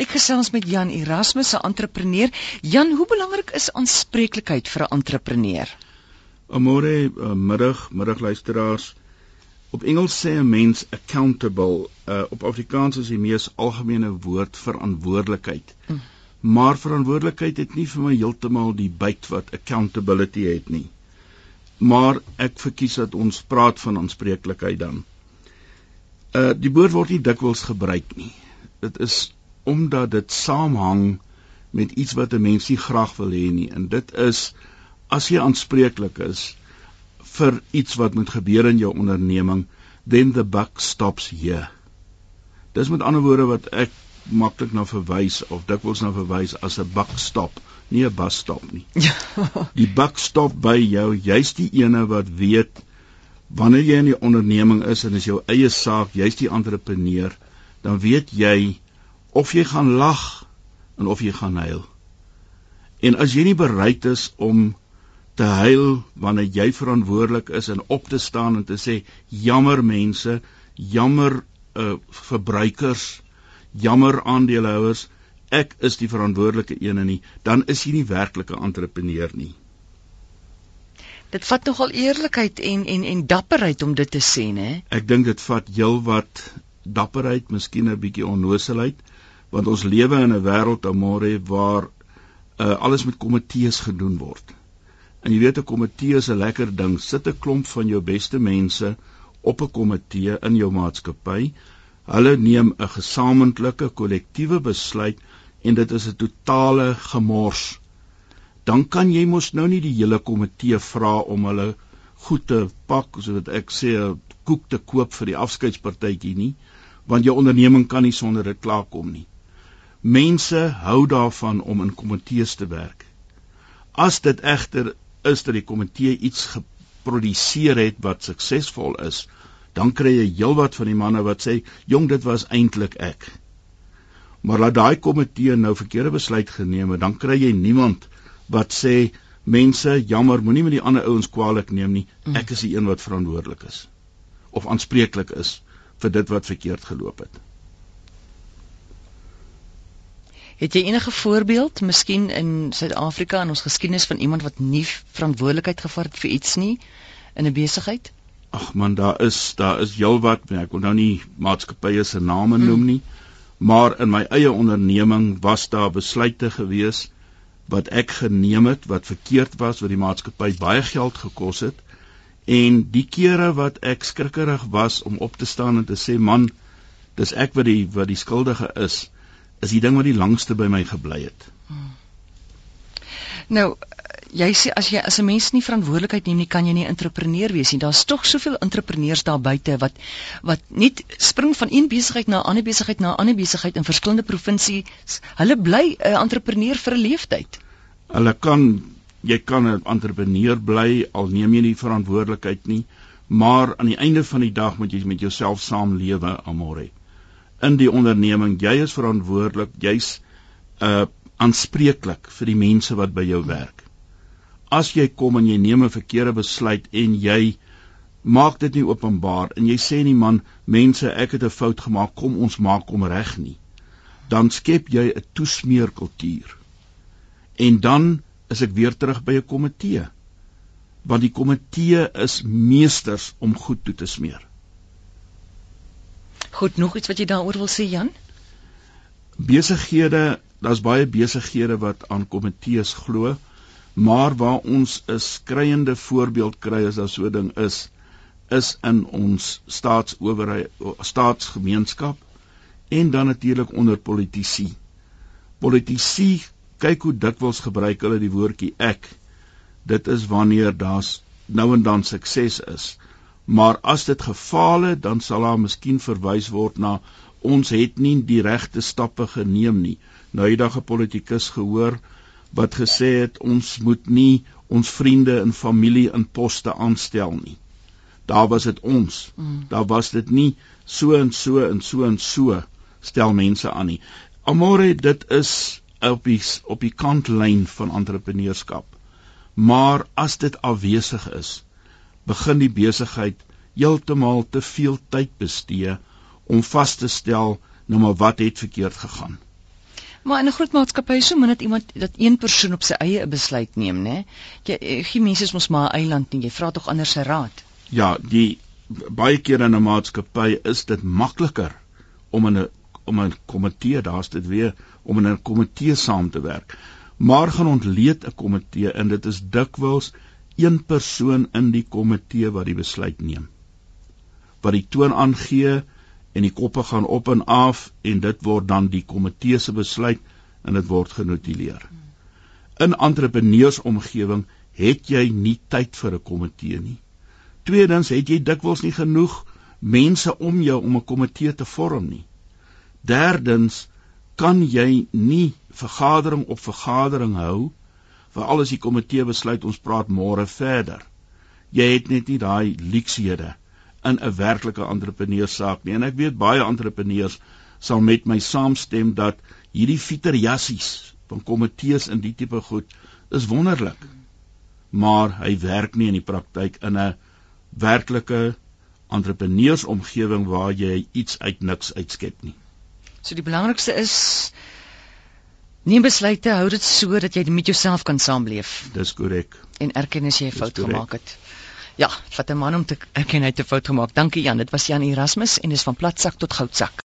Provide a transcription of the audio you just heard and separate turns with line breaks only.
Ek gesels met Jan Erasmus, 'n entrepreneur. Jan, hoe belangrik is aanspreeklikheid vir 'n entrepreneur?
Môre uh, middag, middagluisteraars. Op Engels sê 'n mens accountable. Uh, op Afrikaans is die mees algemene woord verantwoordelikheid. Mm. Maar verantwoordelikheid het nie vir my heeltemal die byt wat accountability het nie. Maar ek verkies dat ons praat van aanspreeklikheid dan. Uh die woord word nie dikwels gebruik nie. Dit is omdat dit saamhang met iets wat 'n mens nie graag wil hê nie en dit is as jy aanspreeklik is vir iets wat moet gebeur in jou onderneming then the buck stops here. Dis met ander woorde wat ek maklik na verwys of dikwels na verwys as 'n buck stop, nie 'n bus stop nie. Ja. die buck stop by jou, jy's die ene wat weet wanneer jy in die onderneming is en is jou eie saak, jy's die entrepreneur, dan weet jy of jy gaan lag en of jy gaan huil. En as jy nie bereid is om te huil wanneer jy verantwoordelik is en op te staan en te sê jammer mense, jammer uh, verbruikers, jammer aandeelhouers, ek is die verantwoordelike een en nie, dan is jy nie werklike entrepreneur nie.
Dit vat nogal eerlikheid en en en dapperheid om dit te sê, né?
Ek dink dit vat heelwat dapperheid, miskien 'n bietjie onnoosheid, want ons lewe in 'n wêreld amore waar uh, alles met komitees gedoen word. En jy weet 'n komitee is 'n lekker ding. Sit 'n klomp van jou beste mense op 'n komitee in jou maatskappy. Hulle neem 'n gesamentlike kollektiewe besluit en dit is 'n totale gemors. Dan kan jy mos nou nie die hele komitee vra om hulle goed te pak, soos ek sê, 'n koek te koop vir die afskeidspartytjie nie, want jou onderneming kan nie sonder dit klaarkom nie. Mense hou daarvan om in komitees te werk. As dit egter is dat die komitee iets geproduseer het wat suksesvol is, dan kry jy heelwat van die manne wat sê, "Jong, dit was eintlik ek." Maar laat daai komitee nou verkeerde besluit geneem het, dan kry jy niemand wat sê, "Mense, jammer, moenie met die ander ouens kwaadlik neem nie. Ek is die een wat verantwoordelik is of aanspreeklik is vir dit wat verkeerd geloop het."
Het jy enige voorbeeld miskien in Suid-Afrika in ons geskiedenis van iemand wat nie verantwoordelikheid gevat het vir iets nie in 'n besigheid?
Ag man, daar is daar is heelwat, ek wil nou nie maatskappye se name mm. noem nie, maar in my eie onderneming was daar besluite gewees wat ek geneem het wat verkeerd was wat die maatskappy baie geld gekos het en die kere wat ek skrikkerig was om op te staan en te sê man dis ek wat die wat die skuldige is is die ding wat die langste by my gebly het. Hmm.
Nou, jy sê as jy as 'n mens nie verantwoordelikheid neem nie, kan jy nie entrepreneur wees nie. Daar's tog soveel entrepreneurs daar buite wat wat net spring van een besigheid na 'n ander besigheid na 'n ander besigheid in verskillende provinsies. Hulle bly 'n entrepreneur vir 'n leeftyd.
Hulle kan jy kan 'n entrepreneur bly al neem jy nie verantwoordelikheid nie, maar aan die einde van die dag moet jy met jouself saamlewe, Amore in die onderneming. Jy is verantwoordelik, jy's uh aanspreeklik vir die mense wat by jou werk. As jy kom en jy neem 'n verkeerde besluit en jy maak dit nie openbaar en jy sê nie man, mense, ek het 'n fout gemaak, kom ons maak hom reg nie. Dan skep jy 'n toesmeerkultuur. En dan is ek weer terug by 'n komitee. Want die komitee is meesters om goed toe te smeer.
Goed, nog iets wat jy daaroor wil sê Jan?
Besighede, daar's baie besighede wat aan komitees glo, maar waar ons 'n skreiende voorbeeld kry as daar so 'n ding is, is in ons staatsowerheid, staatsgemeenskap en dan natuurlik onder politici. Politici kyk hoe dikwels gebruik hulle die woordjie ek. Dit is wanneer daar's nou en dan sukses is maar as dit gefaal het dan sal daar miskien verwys word na ons het nie die regte stappe geneem nie. Nou het daar 'n politikus gehoor wat gesê het ons moet nie ons vriende en familie in poste aanstel nie. Daar was dit ons. Mm. daar was dit nie so en so en so en so stel mense aan nie. Amore dit is op die op die kantlyn van entrepreneurskap. Maar as dit afwesig is begin die besigheid heeltemal te veel tyd bestee om vas te stel nou maar wat het verkeerd gegaan.
Maar in 'n groot maatskappy so min dat iemand dat een persoon op sy eie 'n besluit neem, né? Jy eh, gee mense is mos maar 'n eiland nie. Jy vra tog ander se raad.
Ja, die baie keer in 'n maatskappy is dit makliker om in 'n om 'n komitee, daar's dit weer, om in 'n komitee saam te werk. Maar gaan ontleed 'n komitee en dit is dikwels een persoon in die komitee wat die besluit neem. Wat die toon aangee en die koppe gaan op en af en dit word dan die komitee se besluit en dit word genotuleer. In entrepreneursomgewing het jy nie tyd vir 'n komitee nie. Tweedens het jy dikwels nie genoeg mense om jou om 'n komitee te vorm nie. Derdens kan jy nie vergadering op vergadering hou vir alles die komitee besluit ons praat môre verder. Jy het net nie daai leksiehede in 'n werklike entrepreneursaak nie en ek weet baie entrepreneurs sal met my saamstem dat hierdie fieterjassies van komitees in die tipe goed is wonderlik maar hy werk nie in die praktyk in 'n werklike entrepreneursomgewing waar jy iets uit niks uitskep nie.
So die belangrikste is neem besluite, hou dit so dat jy met jouself kan saamleef.
Dis korrek.
En erken as jy 'n fout gemaak het. Ja, vat 'n man om te erken hy het 'n fout gemaak. Dankie Jan, dit was Jan Erasmus en dis van platsak tot goudsak.